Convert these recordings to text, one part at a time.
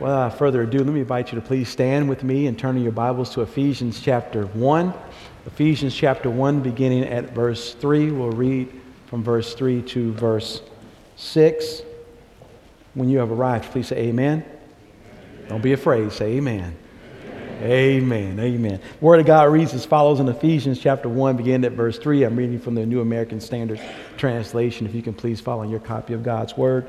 Without further ado, let me invite you to please stand with me and turn your Bibles to Ephesians chapter 1. Ephesians chapter 1, beginning at verse 3. We'll read from verse 3 to verse 6. When you have arrived, please say amen. Don't be afraid. Say amen. Amen. Amen. The Word of God reads as follows in Ephesians chapter 1, beginning at verse 3. I'm reading from the New American Standard Translation. If you can please follow your copy of God's Word.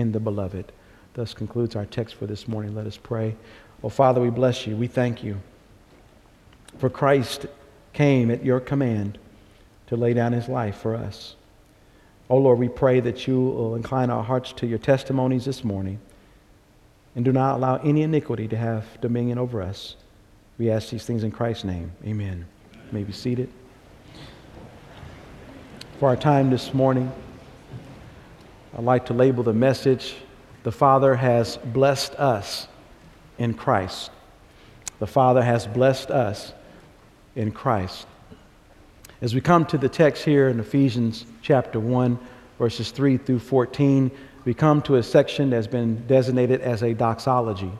in the beloved. Thus concludes our text for this morning. Let us pray. Oh, Father, we bless you. We thank you. For Christ came at your command to lay down his life for us. Oh, Lord, we pray that you will incline our hearts to your testimonies this morning and do not allow any iniquity to have dominion over us. We ask these things in Christ's name. Amen. You may be seated. For our time this morning, I'd like to label the message The Father has blessed us in Christ. The Father has blessed us in Christ. As we come to the text here in Ephesians chapter 1, verses 3 through 14, we come to a section that's been designated as a doxology.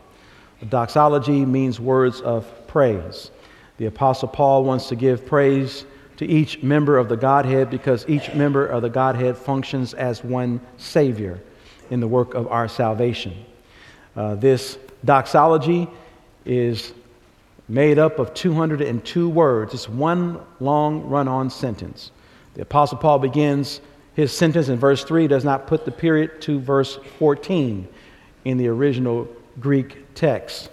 A doxology means words of praise. The Apostle Paul wants to give praise to each member of the Godhead because each member of the Godhead functions as one Savior in the work of our salvation. Uh, this doxology is made up of 202 words. It's one long run on sentence. The Apostle Paul begins his sentence in verse 3 does not put the period to verse 14 in the original Greek text.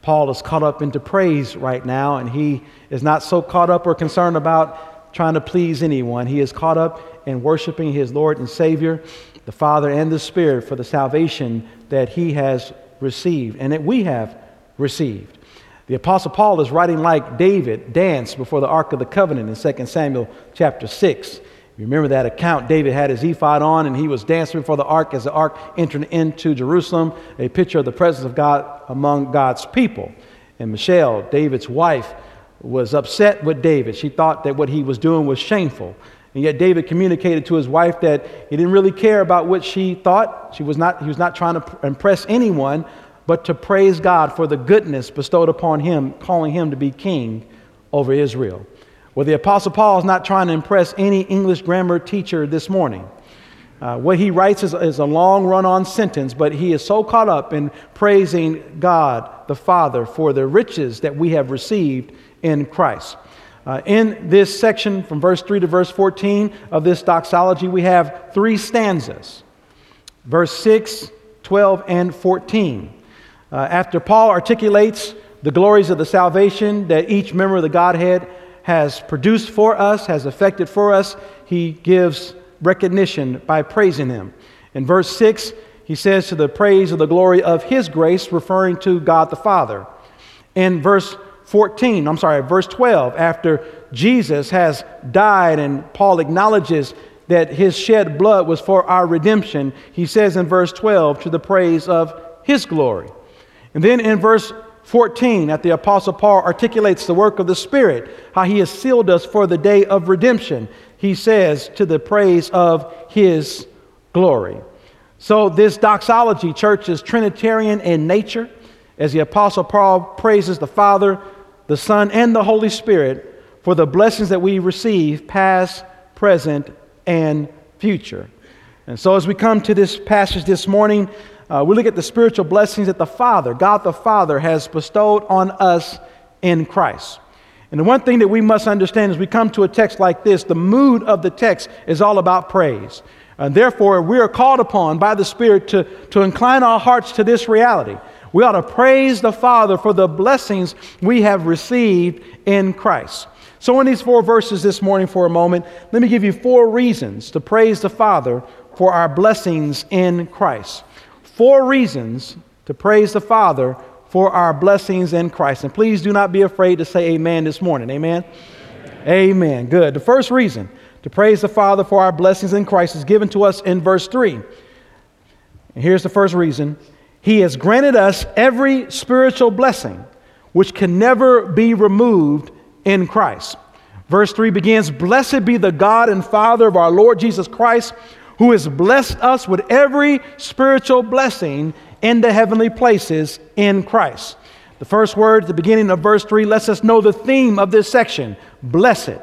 Paul is caught up into praise right now, and he is not so caught up or concerned about trying to please anyone. He is caught up in worshiping his Lord and Savior, the Father and the Spirit, for the salvation that he has received and that we have received. The Apostle Paul is writing like David danced before the Ark of the Covenant in 2 Samuel chapter 6. You remember that account? David had his ephod on and he was dancing before the ark as the ark entered into Jerusalem, a picture of the presence of God among God's people. And Michal, David's wife, was upset with David. She thought that what he was doing was shameful. And yet David communicated to his wife that he didn't really care about what she thought. She was not, he was not trying to impress anyone, but to praise God for the goodness bestowed upon him, calling him to be king over Israel. Well, the Apostle Paul is not trying to impress any English grammar teacher this morning. Uh, what he writes is, is a long run on sentence, but he is so caught up in praising God the Father for the riches that we have received in Christ. Uh, in this section, from verse 3 to verse 14 of this doxology, we have three stanzas verse 6, 12, and 14. Uh, after Paul articulates the glories of the salvation that each member of the Godhead has produced for us, has effected for us, he gives recognition by praising him. In verse 6, he says, To the praise of the glory of his grace, referring to God the Father. In verse 14, I'm sorry, verse 12, after Jesus has died and Paul acknowledges that his shed blood was for our redemption, he says in verse 12, To the praise of his glory. And then in verse 14 that the Apostle Paul articulates the work of the Spirit, how he has sealed us for the day of redemption. He says, to the praise of his glory. So, this doxology, church, is Trinitarian in nature, as the Apostle Paul praises the Father, the Son, and the Holy Spirit for the blessings that we receive, past, present, and future. And so, as we come to this passage this morning, uh, we look at the spiritual blessings that the Father, God the Father, has bestowed on us in Christ. And the one thing that we must understand as we come to a text like this, the mood of the text is all about praise. And therefore, we are called upon by the Spirit to, to incline our hearts to this reality. We ought to praise the Father for the blessings we have received in Christ. So, in these four verses this morning, for a moment, let me give you four reasons to praise the Father for our blessings in Christ four reasons to praise the Father for our blessings in Christ. And please do not be afraid to say amen this morning. Amen? Amen. amen. Good. The first reason to praise the Father for our blessings in Christ is given to us in verse 3. And here's the first reason He has granted us every spiritual blessing which can never be removed in Christ. Verse 3 begins Blessed be the God and Father of our Lord Jesus Christ, who has blessed us with every spiritual blessing in the heavenly places in Christ. The first word at the beginning of verse 3 lets us know the theme of this section blessed.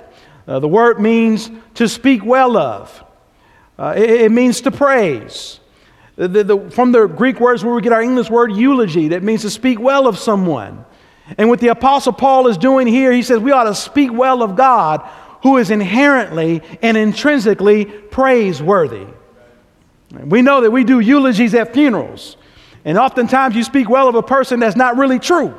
Uh, the word means to speak well of, uh, it, it, means to praise. The, the, from the Greek words where we get our English word eulogy, that means to speak well of someone. And what the Apostle Paul is doing here, he says we ought to speak well of God who is inherently and intrinsically praiseworthy. We know that we do eulogies at funerals, and oftentimes you speak well of a person that's not really true.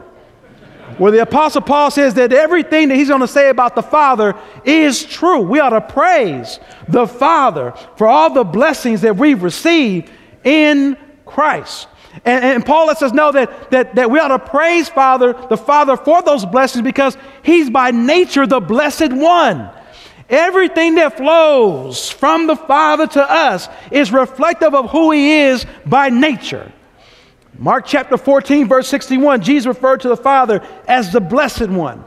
Where the Apostle Paul says that everything that he's going to say about the Father is true. We ought to praise the Father for all the blessings that we've received in Christ. And, and, Paul lets us know that, that, that we ought to praise Father, the Father for those blessings because He's by nature the blessed one. Everything that flows from the Father to us is reflective of who He is by nature. Mark chapter 14, verse 61, Jesus referred to the Father as the blessed one.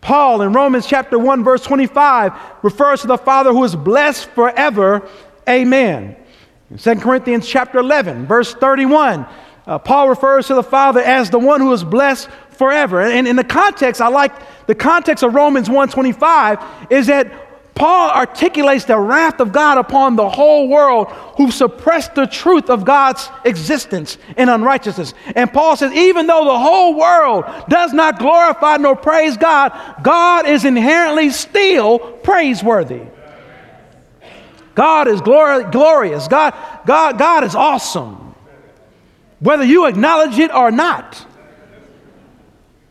Paul in Romans chapter 1, verse 25, refers to the Father who is blessed forever. Amen. In 2 Corinthians chapter 11, verse 31, uh, Paul refers to the Father as the one who is blessed forever. And in the context, I like the context of Romans 1:25 is that Paul articulates the wrath of God upon the whole world who suppressed the truth of God's existence in unrighteousness. And Paul says, even though the whole world does not glorify nor praise God, God is inherently still praiseworthy. God is glori- glorious. God, God, God is awesome. Whether you acknowledge it or not.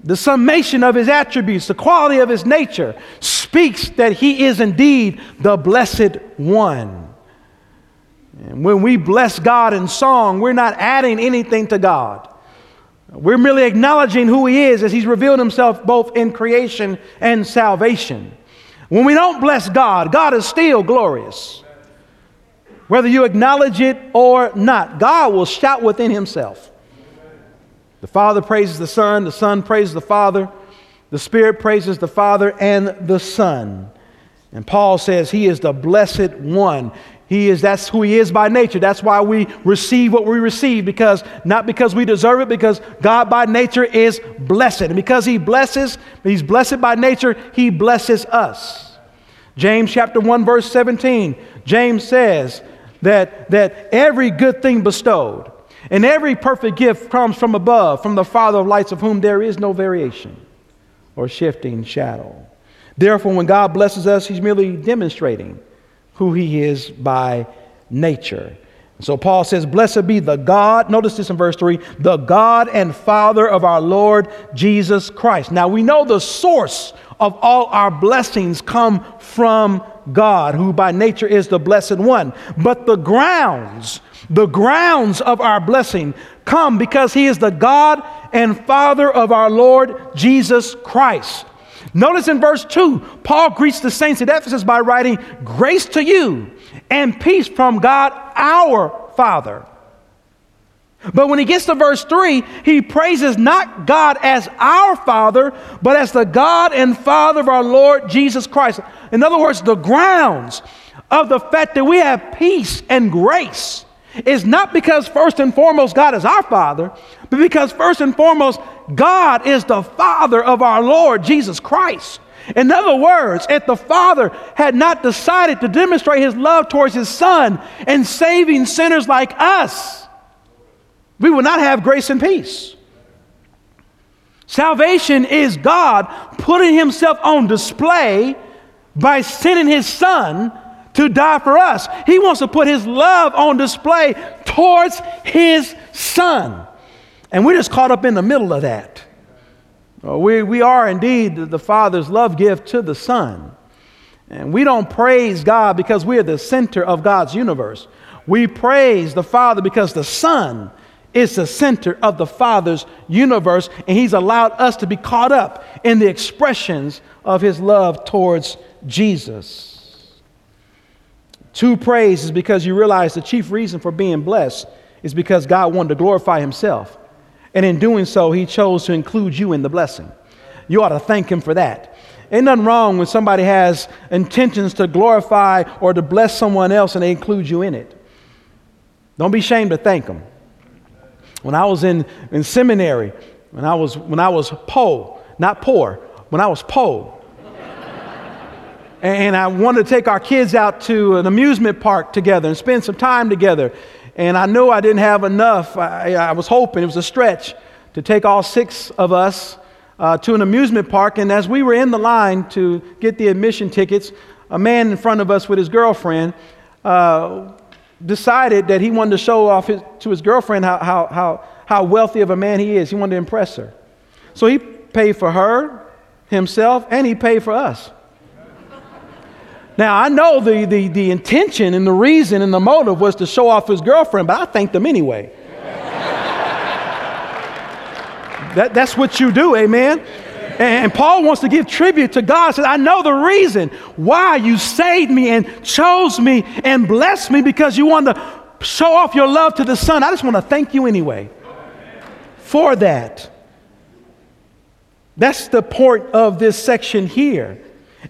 The summation of his attributes, the quality of his nature, speaks that he is indeed the blessed one. And when we bless God in song, we're not adding anything to God. We're merely acknowledging who he is as he's revealed himself both in creation and salvation. When we don't bless God, God is still glorious. Whether you acknowledge it or not, God will shout within himself. The Father praises the Son, the Son praises the Father, the Spirit praises the Father and the Son. And Paul says he is the blessed one. He is that's who he is by nature. That's why we receive what we receive because not because we deserve it because God by nature is blessed. And because he blesses, he's blessed by nature, he blesses us. James chapter 1 verse 17. James says that that every good thing bestowed and every perfect gift comes from above, from the Father of lights, of whom there is no variation or shifting shadow. Therefore, when God blesses us, He's merely demonstrating who He is by nature. So Paul says, Blessed be the God, notice this in verse 3, the God and Father of our Lord Jesus Christ. Now we know the source of all our blessings come from God, who by nature is the blessed one. But the grounds the grounds of our blessing come because He is the God and Father of our Lord Jesus Christ. Notice in verse 2, Paul greets the saints at Ephesus by writing, Grace to you and peace from God our Father. But when he gets to verse 3, he praises not God as our Father, but as the God and Father of our Lord Jesus Christ. In other words, the grounds of the fact that we have peace and grace is not because first and foremost God is our Father, but because first and foremost God is the Father of our Lord Jesus Christ. In other words, if the Father had not decided to demonstrate his love towards his Son and saving sinners like us, we would not have grace and peace. Salvation is God putting himself on display by sending his Son to die for us. He wants to put his love on display towards his son. And we're just caught up in the middle of that. Uh, we, we are indeed the Father's love gift to the Son. And we don't praise God because we are the center of God's universe. We praise the Father because the Son is the center of the Father's universe, and He's allowed us to be caught up in the expressions of His love towards Jesus. True praise is because you realize the chief reason for being blessed is because God wanted to glorify Himself. And in doing so, He chose to include you in the blessing. You ought to thank Him for that. Ain't nothing wrong when somebody has intentions to glorify or to bless someone else and they include you in it. Don't be ashamed to thank them. When I was in, in seminary, when I was, when I was poor, not poor, when I was poor, and I wanted to take our kids out to an amusement park together and spend some time together. And I knew I didn't have enough. I, I was hoping, it was a stretch, to take all six of us uh, to an amusement park. And as we were in the line to get the admission tickets, a man in front of us with his girlfriend uh, decided that he wanted to show off his, to his girlfriend how, how, how, how wealthy of a man he is. He wanted to impress her. So he paid for her, himself, and he paid for us. Now, I know the, the, the intention and the reason and the motive was to show off his girlfriend, but I thanked him anyway. that, that's what you do, amen? And Paul wants to give tribute to God. Says, I know the reason why you saved me and chose me and blessed me because you wanted to show off your love to the Son. I just want to thank you anyway for that. That's the point of this section here.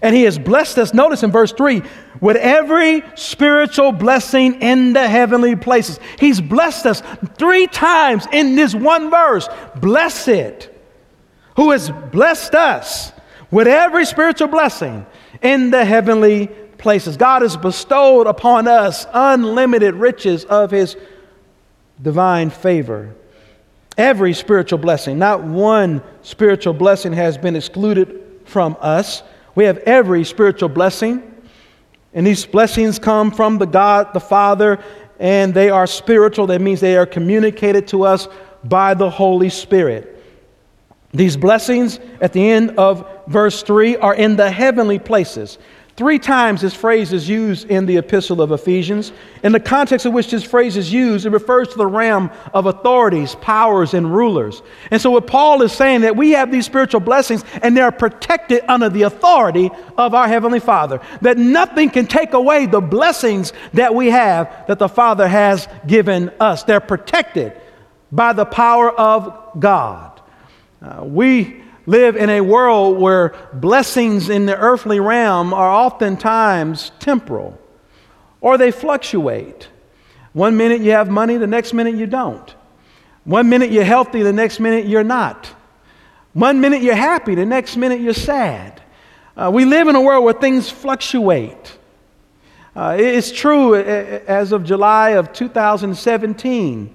And he has blessed us, notice in verse 3, with every spiritual blessing in the heavenly places. He's blessed us three times in this one verse. Blessed who has blessed us with every spiritual blessing in the heavenly places. God has bestowed upon us unlimited riches of His divine favor. Every spiritual blessing, not one spiritual blessing has been excluded from us. We have every spiritual blessing, and these blessings come from the God, the Father, and they are spiritual. That means they are communicated to us by the Holy Spirit. These blessings at the end of verse 3 are in the heavenly places. Three times this phrase is used in the epistle of Ephesians. In the context in which this phrase is used, it refers to the realm of authorities, powers, and rulers. And so, what Paul is saying that we have these spiritual blessings and they're protected under the authority of our Heavenly Father. That nothing can take away the blessings that we have that the Father has given us. They're protected by the power of God. Uh, we live in a world where blessings in the earthly realm are oftentimes temporal or they fluctuate. One minute you have money, the next minute you don't. One minute you're healthy, the next minute you're not. One minute you're happy, the next minute you're sad. Uh, we live in a world where things fluctuate. Uh, it's true as of July of 2017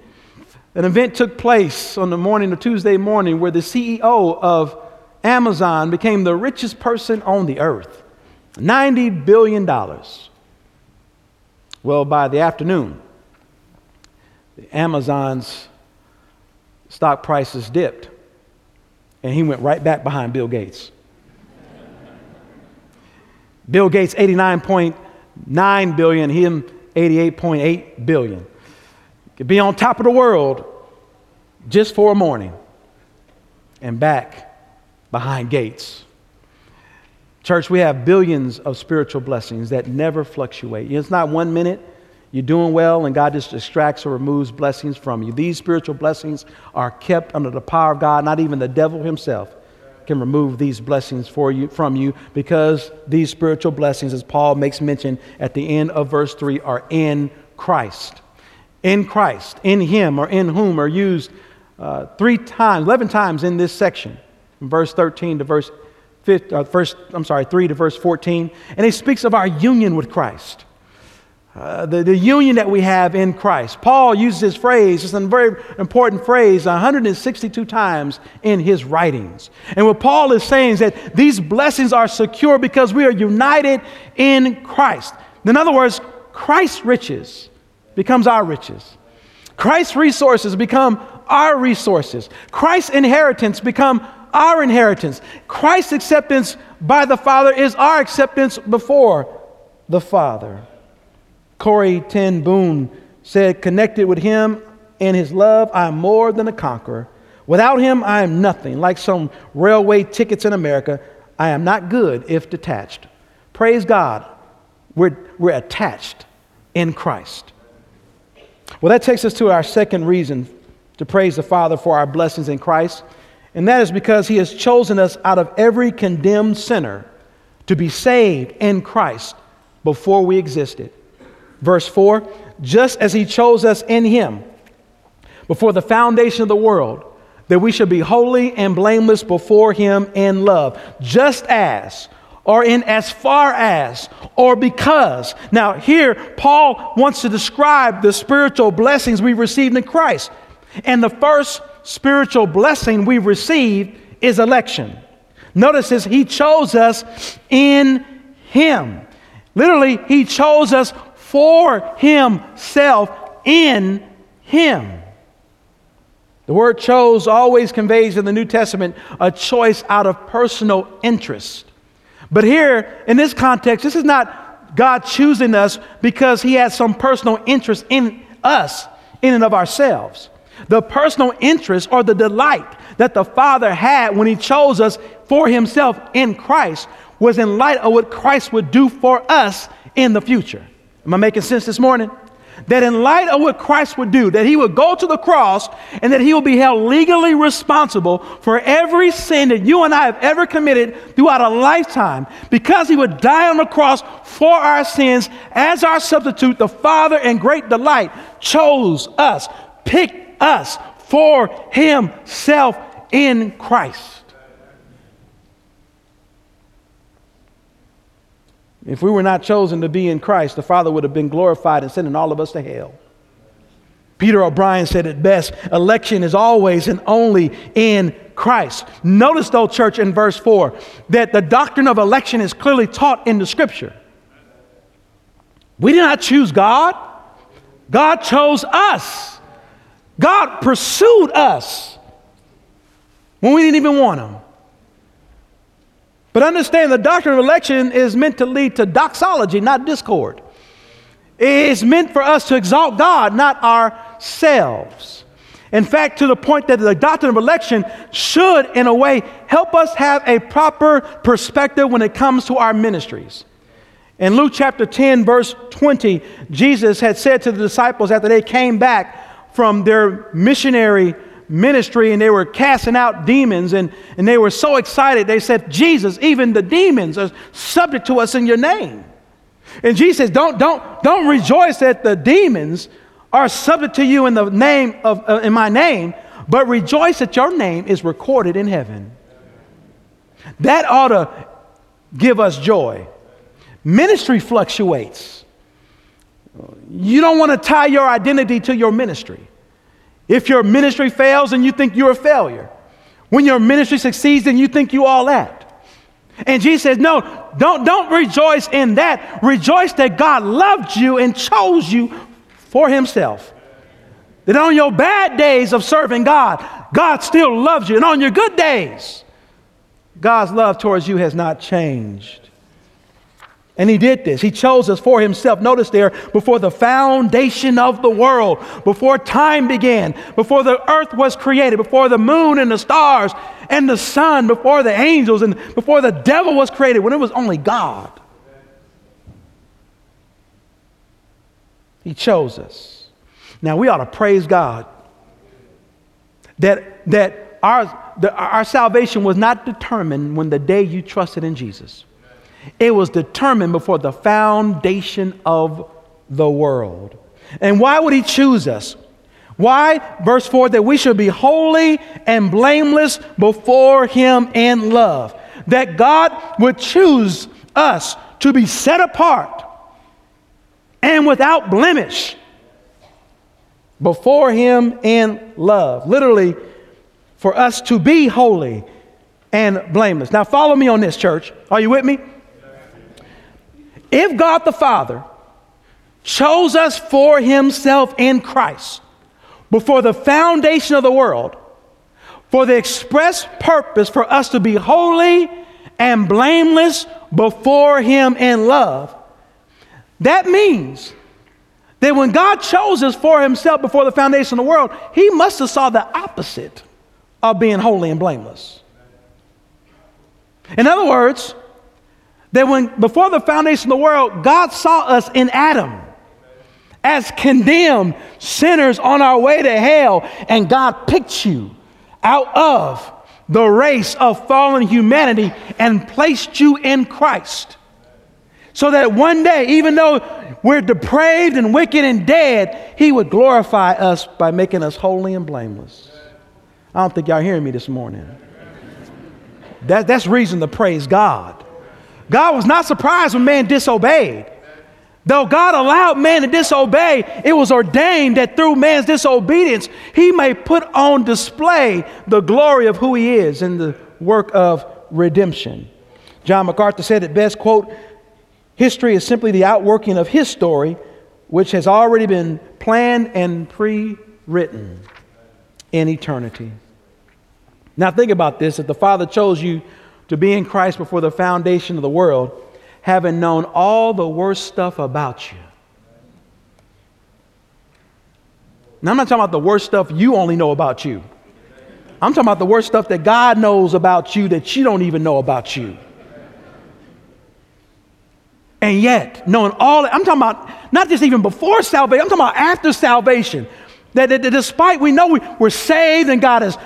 an event took place on the morning of Tuesday morning where the CEO of Amazon became the richest person on the earth $90 billion. Well, by the afternoon, Amazon's stock prices dipped, and he went right back behind Bill Gates. Bill Gates 89.9 billion, him 88.8 billion could be on top of the world just for a morning and back behind gates. Church, we have billions of spiritual blessings that never fluctuate. It's not one minute you're doing well and God just extracts or removes blessings from you. These spiritual blessings are kept under the power of God. Not even the devil himself can remove these blessings for you from you because these spiritual blessings, as Paul makes mention at the end of verse 3, are in Christ in Christ, in Him, or in whom are used uh, three times, 11 times in this section, from verse 13 to verse 5, uh, first, I'm sorry, 3 to verse 14. And he speaks of our union with Christ. Uh, the, the union that we have in Christ. Paul uses this phrase, it's a very important phrase, 162 times in his writings. And what Paul is saying is that these blessings are secure because we are united in Christ. In other words, Christ's riches becomes our riches. Christ's resources become our resources. Christ's inheritance become our inheritance. Christ's acceptance by the Father is our acceptance before the Father. Corrie ten Boom said, connected with him and his love, I am more than a conqueror. Without him, I am nothing. Like some railway tickets in America, I am not good if detached. Praise God, we're, we're attached in Christ. Well, that takes us to our second reason to praise the Father for our blessings in Christ, and that is because he has chosen us out of every condemned sinner to be saved in Christ before we existed. Verse 4 just as he chose us in him before the foundation of the world, that we should be holy and blameless before him in love, just as, or in as far as, or because. Now, here, Paul wants to describe the spiritual blessings we received in Christ. And the first spiritual blessing we received is election. Notice this, he chose us in him. Literally, he chose us for himself in him. The word chose always conveys in the New Testament a choice out of personal interest. But here, in this context, this is not God choosing us because he has some personal interest in us, in and of ourselves. The personal interest or the delight that the Father had when he chose us for himself in Christ was in light of what Christ would do for us in the future. Am I making sense this morning? That in light of what Christ would do, that he would go to the cross and that he will be held legally responsible for every sin that you and I have ever committed throughout a lifetime, because he would die on the cross for our sins as our substitute, the Father in great delight chose us, picked us for himself in Christ. If we were not chosen to be in Christ, the Father would have been glorified and sending all of us to hell. Peter O'Brien said it best election is always and only in Christ. Notice, though, church, in verse 4, that the doctrine of election is clearly taught in the scripture. We did not choose God, God chose us. God pursued us when we didn't even want Him. But understand the doctrine of election is meant to lead to doxology, not discord. It's meant for us to exalt God, not ourselves. In fact, to the point that the doctrine of election should, in a way, help us have a proper perspective when it comes to our ministries. In Luke chapter 10, verse 20, Jesus had said to the disciples after they came back from their missionary ministry and they were casting out demons and, and they were so excited. They said, Jesus, even the demons are subject to us in your name. And Jesus says, don't, don't, don't rejoice that the demons are subject to you in the name of uh, in my name, but rejoice that your name is recorded in heaven. That ought to give us joy. Ministry fluctuates. You don't want to tie your identity to your ministry. If your ministry fails, then you think you're a failure. When your ministry succeeds, then you think you all that. And Jesus says, No, don't, don't rejoice in that. Rejoice that God loved you and chose you for himself. That on your bad days of serving God, God still loves you. And on your good days, God's love towards you has not changed. And he did this. He chose us for himself. Notice there, before the foundation of the world, before time began, before the earth was created, before the moon and the stars and the sun, before the angels and before the devil was created, when it was only God. He chose us. Now we ought to praise God that, that our, the, our salvation was not determined when the day you trusted in Jesus. It was determined before the foundation of the world. And why would he choose us? Why? Verse 4 that we should be holy and blameless before him in love. That God would choose us to be set apart and without blemish before him in love. Literally, for us to be holy and blameless. Now, follow me on this, church. Are you with me? If God the Father chose us for himself in Christ before the foundation of the world, for the express purpose for us to be holy and blameless before him in love, that means that when God chose us for himself before the foundation of the world, he must have saw the opposite of being holy and blameless. In other words, that when before the foundation of the world, God saw us in Adam as condemned sinners on our way to hell, and God picked you out of the race of fallen humanity and placed you in Christ. So that one day, even though we're depraved and wicked and dead, He would glorify us by making us holy and blameless. I don't think y'all hearing me this morning. That, that's reason to praise God. God was not surprised when man disobeyed. Though God allowed man to disobey, it was ordained that through man's disobedience, he may put on display the glory of who he is in the work of redemption. John MacArthur said it best, quote, history is simply the outworking of his story, which has already been planned and pre-written in eternity. Now think about this, if the Father chose you to be in Christ before the foundation of the world, having known all the worst stuff about you. Now, I'm not talking about the worst stuff you only know about you. I'm talking about the worst stuff that God knows about you that you don't even know about you. And yet, knowing all I'm talking about not just even before salvation, I'm talking about after salvation. That, that, that despite we know we, we're saved and God has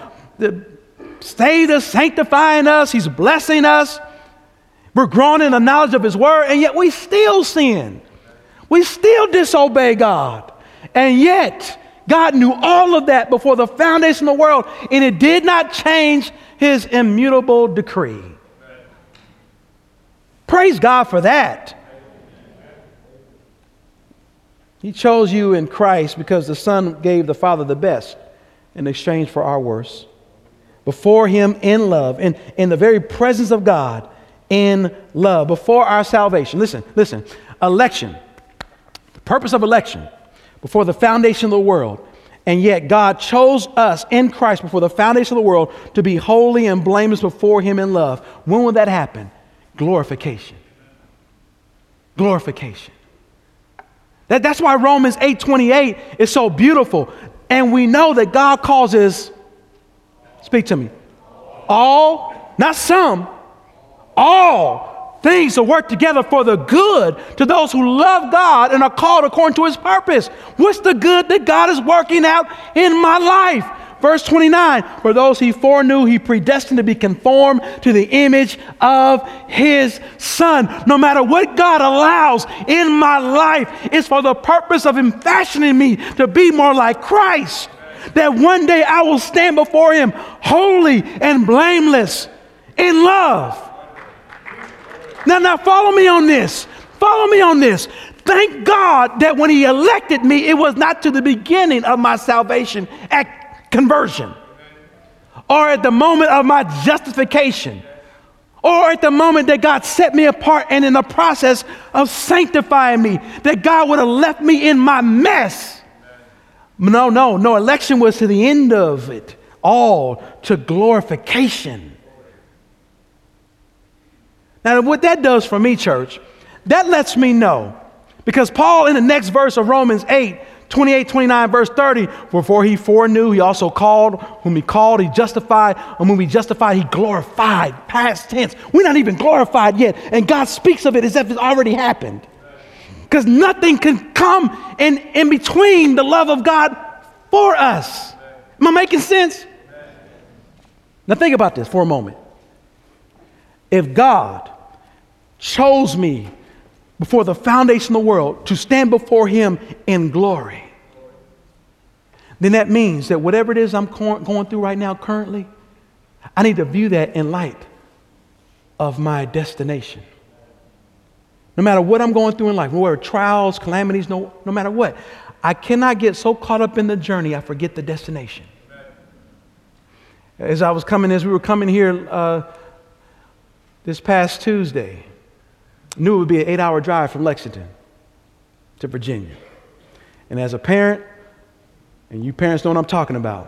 saved us, sanctifying us, He's blessing us. We're growing in the knowledge of His Word, and yet we still sin. We still disobey God. And yet, God knew all of that before the foundation of the world, and it did not change His immutable decree. Praise God for that. He chose you in Christ because the Son gave the Father the best in exchange for our worst. Before Him in love, in, in the very presence of God, in love before our salvation. Listen, listen. Election, the purpose of election before the foundation of the world. And yet God chose us in Christ before the foundation of the world to be holy and blameless before Him in love. When will that happen? Glorification. Glorification. That, that's why Romans 8:28 is so beautiful. And we know that God causes, speak to me, all, not some, all things to work together for the good to those who love God and are called according to his purpose. What's the good that God is working out in my life? Verse 29 For those he foreknew, he predestined to be conformed to the image of his son. No matter what God allows in my life, it's for the purpose of him fashioning me to be more like Christ. That one day I will stand before him holy and blameless in love. Now, now follow me on this. Follow me on this. Thank God that when He elected me, it was not to the beginning of my salvation at conversion or at the moment of my justification or at the moment that God set me apart and in the process of sanctifying me, that God would have left me in my mess. No, no, no. Election was to the end of it all to glorification. Now, what that does for me, church, that lets me know. Because Paul, in the next verse of Romans 8, 28, 29, verse 30, before he foreknew, he also called. Whom he called, he justified. And whom he justified, he glorified. Past tense. We're not even glorified yet. And God speaks of it as if it's already happened. Because nothing can come in, in between the love of God for us. Am I making sense? Now, think about this for a moment. If God chose me before the foundation of the world to stand before Him in glory, then that means that whatever it is I'm going through right now currently, I need to view that in light of my destination. No matter what I'm going through in life, no matter trials, calamities, no, no matter what, I cannot get so caught up in the journey I forget the destination. As I was coming, as we were coming here uh, this past Tuesday. Knew it would be an eight hour drive from Lexington to Virginia. And as a parent, and you parents know what I'm talking about,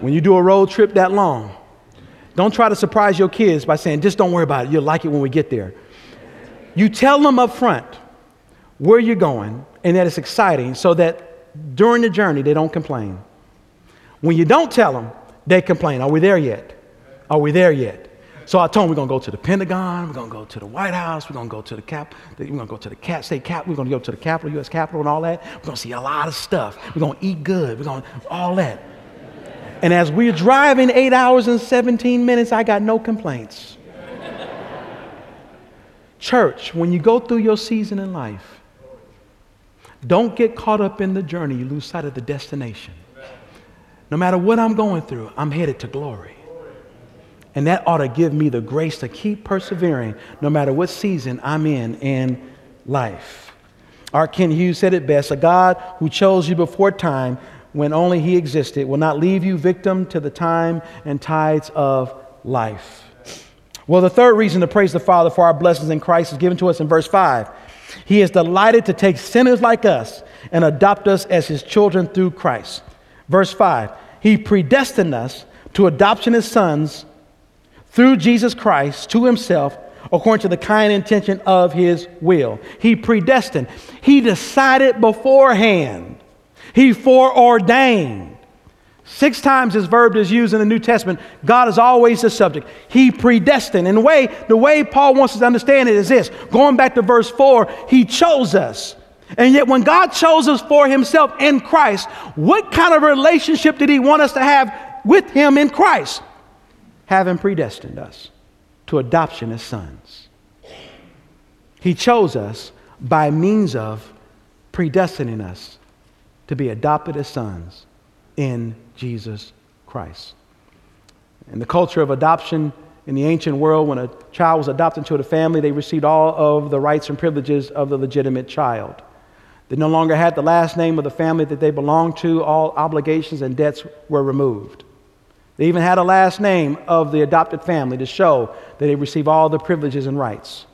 when you do a road trip that long, don't try to surprise your kids by saying, just don't worry about it. You'll like it when we get there. You tell them up front where you're going and that it's exciting so that during the journey they don't complain. When you don't tell them, they complain. Are we there yet? Are we there yet? So I told them we're to go to the Pentagon, we're to go to the White House, we're to go to the cap, we're to go to the cap, state cap, we're to go to the Capitol, U.S. Capitol, and all that. We're to see a lot of stuff. We're to eat good. We're to all that. And as we're driving eight hours and 17 minutes, I got no complaints. Church, when you go through your season in life, don't get caught up in the journey. You lose sight of the destination. No matter what I'm going through, I'm headed to glory. And that ought to give me the grace to keep persevering no matter what season I'm in in life. R. Kent Hughes said it best a God who chose you before time when only He existed will not leave you victim to the time and tides of life. Well, the third reason to praise the Father for our blessings in Christ is given to us in verse 5. He is delighted to take sinners like us and adopt us as His children through Christ. Verse 5 He predestined us to adoption as sons through Jesus Christ to himself according to the kind intention of his will. He predestined, he decided beforehand, he foreordained. Six times this verb is used in the New Testament. God is always the subject. He predestined. And the way, the way Paul wants us to understand it is this going back to verse 4, he chose us. And yet, when God chose us for himself in Christ, what kind of relationship did he want us to have with him in Christ? having predestined us to adoption as sons. He chose us by means of predestining us to be adopted as sons in Jesus Christ. In the culture of adoption in the ancient world, when a child was adopted into a family, they received all of the rights and privileges of the legitimate child. They no longer had the last name of the family that they belonged to, all obligations and debts were removed. They even had a last name of the adopted family to show that they received all the privileges and rights.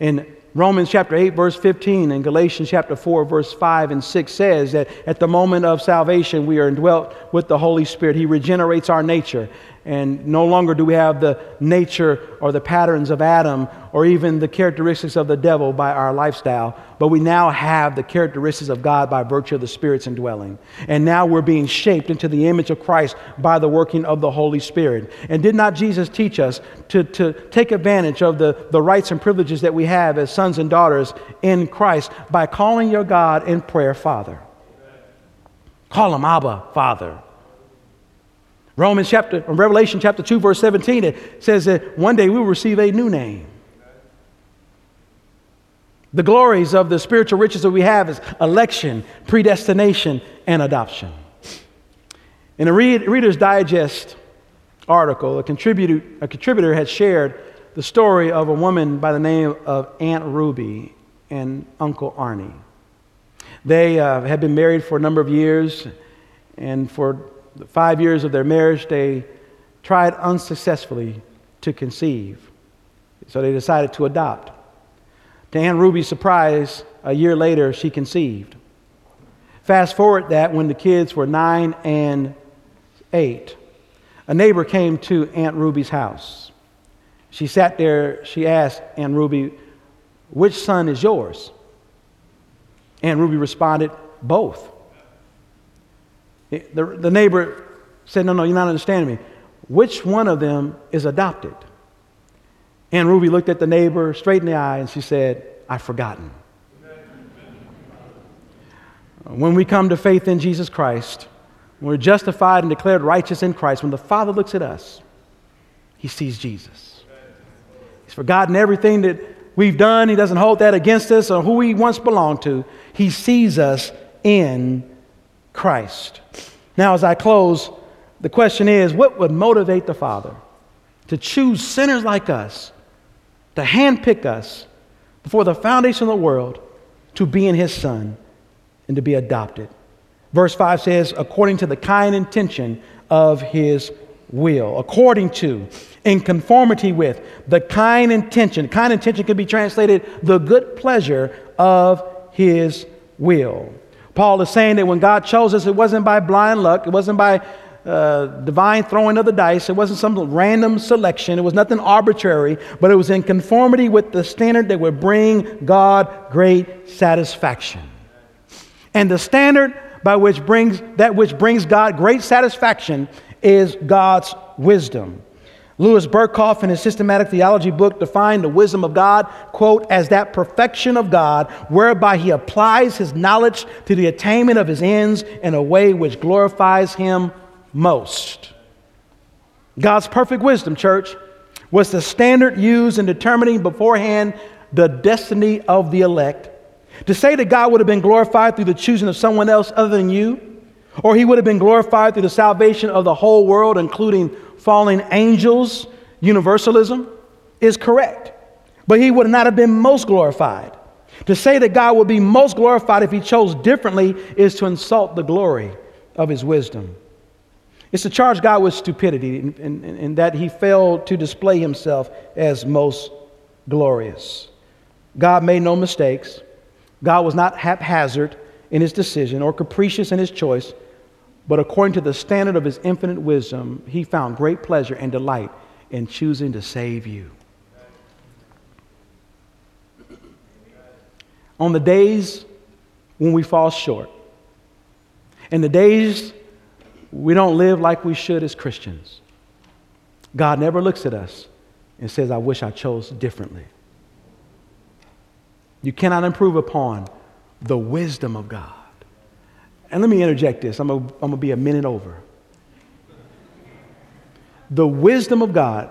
In Romans chapter 8, verse 15, and Galatians chapter 4, verse 5 and 6 says that at the moment of salvation, we are indwelt with the Holy Spirit. He regenerates our nature and no longer do we have the nature or the patterns of Adam or even the characteristics of the devil by our lifestyle, but we now have the characteristics of God by virtue of the Spirit's indwelling. And now we're being shaped into the image of Christ by the working of the Holy Spirit. And did not Jesus teach us to, to take advantage of the, the rights and privileges that we have as sons and daughters in Christ by calling your God in prayer, Father? Call him Abba, Father. Romans chapter, Revelation chapter 2, verse 17, it says that one day we will receive a new name. The glories of the spiritual riches that we have is election, predestination, and adoption. In a Reader's Digest article, a a contributor had shared the story of a woman by the name of Aunt Ruby and Uncle Arnie. They uh, had been married for a number of years, and for the five years of their marriage, they tried unsuccessfully to conceive. So they decided to adopt. To Aunt Ruby's surprise, a year later, she conceived. Fast forward that when the kids were nine and eight, a neighbor came to Aunt Ruby's house. She sat there, she asked Aunt Ruby, Which son is yours? Aunt Ruby responded, Both. The, the neighbor said, No, no, you're not understanding me. Which one of them is adopted? And Ruby looked at the neighbor straight in the eye and she said, I've forgotten. When we come to faith in Jesus Christ, when we're justified and declared righteous in Christ, when the Father looks at us, he sees Jesus. He's forgotten everything that we've done. He doesn't hold that against us or who we once belonged to. He sees us in Christ. Now, as I close, the question is what would motivate the Father to choose sinners like us, to handpick us before the foundation of the world to be in His Son and to be adopted? Verse 5 says, according to the kind intention of His will, according to, in conformity with, the kind intention. Kind intention can be translated the good pleasure of His will. Paul is saying that when God chose us, it wasn't by blind luck, it wasn't by uh, divine throwing of the dice. It wasn't some random selection. It was nothing arbitrary, but it was in conformity with the standard that would bring God great satisfaction. And the standard by which brings that which brings God great satisfaction is God's wisdom. Louis Berkhof, in his systematic theology book, defined the wisdom of God, quote, as that perfection of God whereby he applies his knowledge to the attainment of his ends in a way which glorifies him most. God's perfect wisdom, church, was the standard used in determining beforehand the destiny of the elect. To say that God would have been glorified through the choosing of someone else other than you, or he would have been glorified through the salvation of the whole world, including fallen angels, universalism, is correct. But he would not have been most glorified. To say that God would be most glorified if he chose differently is to insult the glory of his wisdom. It's to charge God with stupidity in, that he failed to display himself as most glorious. God made no mistakes. God was not haphazard in his decision or capricious in his choice, but according to the standard of his infinite wisdom, he found great pleasure and delight in choosing to save you. On the days when we fall short, and the days we don't live like we should as Christians. God never looks at us and says, I wish I chose differently. You cannot improve upon the wisdom of God. And let me interject this. I'm going to be a minute over. The wisdom of God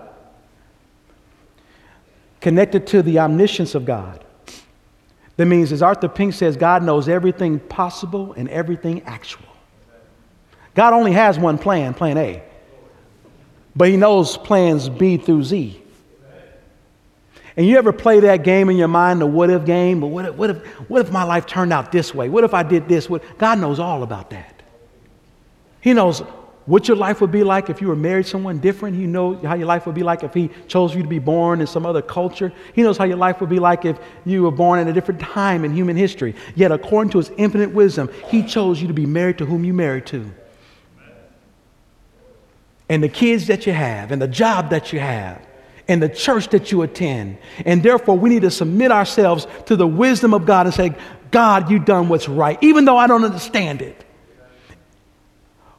connected to the omniscience of God. That means, as Arthur Pink says, God knows everything possible and everything actual. God only has one plan, plan A. But he knows plans B through Z. And you ever play that game in your mind, the what if game? But what if, what if, what if my life turned out this way? What if I did this? What? God knows all about that. He knows what your life would be like if you were married someone different. He knows how your life would be like if he chose you to be born in some other culture. He knows how your life would be like if you were born at a different time in human history. Yet, according to his infinite wisdom, he chose you to be married to whom you married to and the kids that you have and the job that you have and the church that you attend. And therefore, we need to submit ourselves to the wisdom of God and say, God, you've done what's right, even though I don't understand it.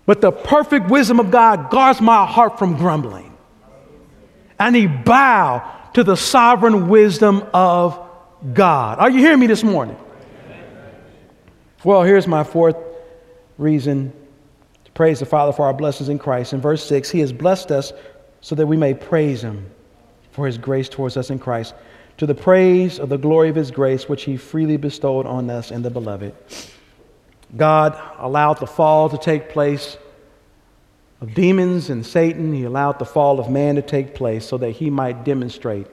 But the perfect wisdom of God guards my heart from grumbling. I need bow to the sovereign wisdom of God. Are you hearing me this morning? Well, here's my fourth reason to Praise the Father for our blessings in Christ. In verse 6, He has blessed us so that we may praise Him for His grace towards us in Christ, to the praise of the glory of His grace, which He freely bestowed on us in the Beloved. God allowed the fall to take place of demons and Satan. He allowed the fall of man to take place so that He might demonstrate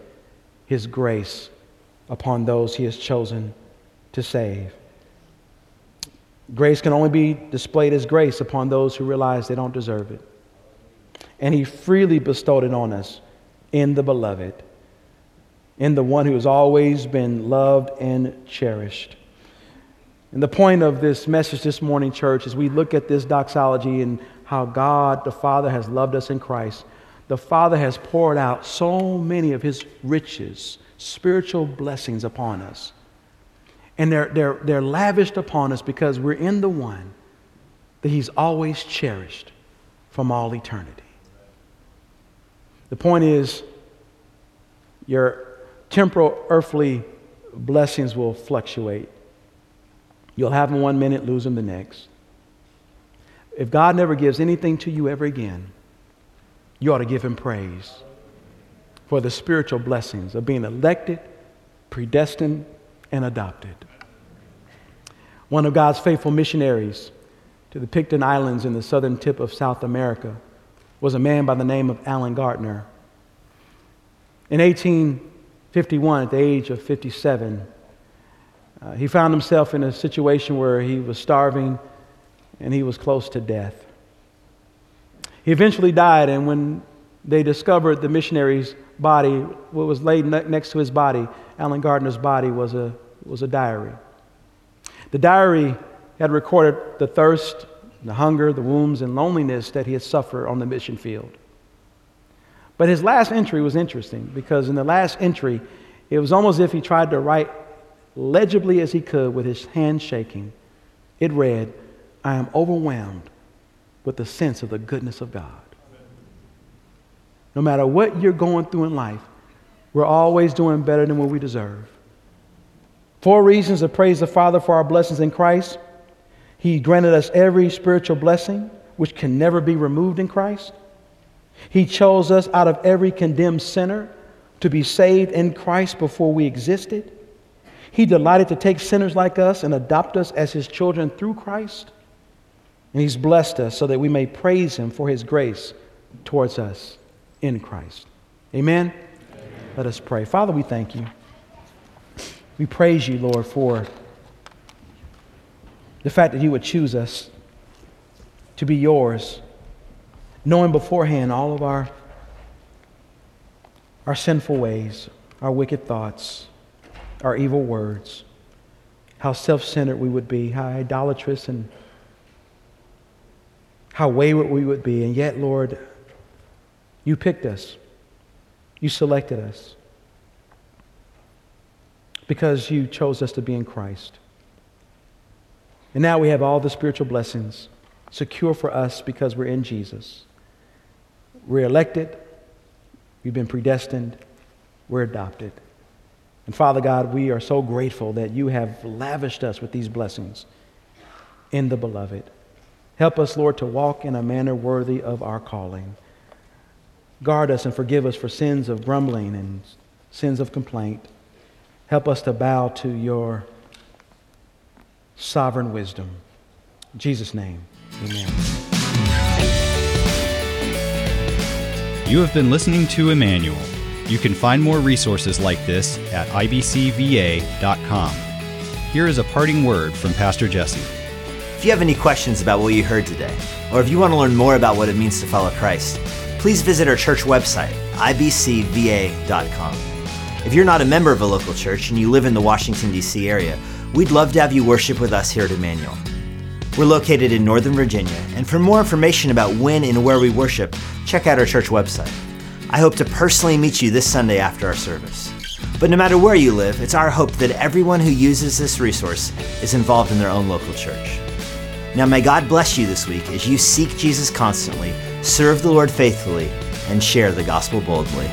His grace upon those He has chosen to save. Grace can only be displayed as grace upon those who realize they don't deserve it. And He freely bestowed it on us in the beloved, in the one who has always been loved and cherished. And the point of this message this morning, church, is we look at this doxology and how God the Father has loved us in Christ. The Father has poured out so many of His riches, spiritual blessings upon us. And they're, they're, they're lavished upon us because we're in the one that He's always cherished from all eternity. The point is, your temporal earthly blessings will fluctuate. You'll have them one minute, lose them the next. If God never gives anything to you ever again, you ought to give Him praise for the spiritual blessings of being elected, predestined, and adopted. One of God's faithful missionaries to the Pitcairn Islands in the southern tip of South America was a man by the name of Allen Gardiner. In 1851, at the age of 57, uh, he found himself in a situation where he was starving and he was close to death. He eventually died, and when they discovered the missionary's body, what was laid ne- next to his body, Allen Gardiner's body, was a, was a diary. The diary had recorded the thirst, the hunger, the wounds, and loneliness that he had suffered on the mission field. But his last entry was interesting because in the last entry, it was almost as if he tried to write legibly as he could with his hand shaking. It read, I am overwhelmed with the sense of the goodness of God. No matter what you're going through in life, we're always doing better than what we deserve. Four reasons to praise the Father for our blessings in Christ. He granted us every spiritual blessing which can never be removed in Christ. He chose us out of every condemned sinner to be saved in Christ before we existed. He delighted to take sinners like us and adopt us as his children through Christ. And he's blessed us so that we may praise him for his grace towards us in Christ. Amen? Amen. Let us pray. Father, we thank you. We praise you, Lord, for the fact that you would choose us to be yours, knowing beforehand all of our, our sinful ways, our wicked thoughts, our evil words, how self centered we would be, how idolatrous and how wayward we would be. And yet, Lord, you picked us, you selected us because you chose us to be in Christ. And now we have all the spiritual blessings secure for us because we're in Jesus. We're elected, we've been predestined, we're adopted. And Father God, we are so grateful that you have lavished us with these blessings in the beloved. Help us, Lord, to walk in a manner worthy of our calling. Guard us and forgive us for sins of grumbling and sins of complaint. Help us to bow to your sovereign wisdom. In Jesus' name, amen. You have been listening to Immanuel. You can find more resources like this at ibcva.com. Here is a parting word from Pastor Jesse. If you have any questions about what you heard today, or if you want to learn more about what it means to follow Christ, please visit our church website, ibcva.com. If you're not a member of a local church and you live in the Washington, D.C. area, we'd love to have you worship with us here at Immanuel. We're located in Northern Virginia, and for more information about when and where we worship, check out our church website. I hope to personally meet you this Sunday after our service. But no matter where you live, it's our hope that everyone who uses this resource is involved in their own local church. Now, may God bless you this week as you seek Jesus constantly, serve the Lord faithfully, and share the gospel boldly.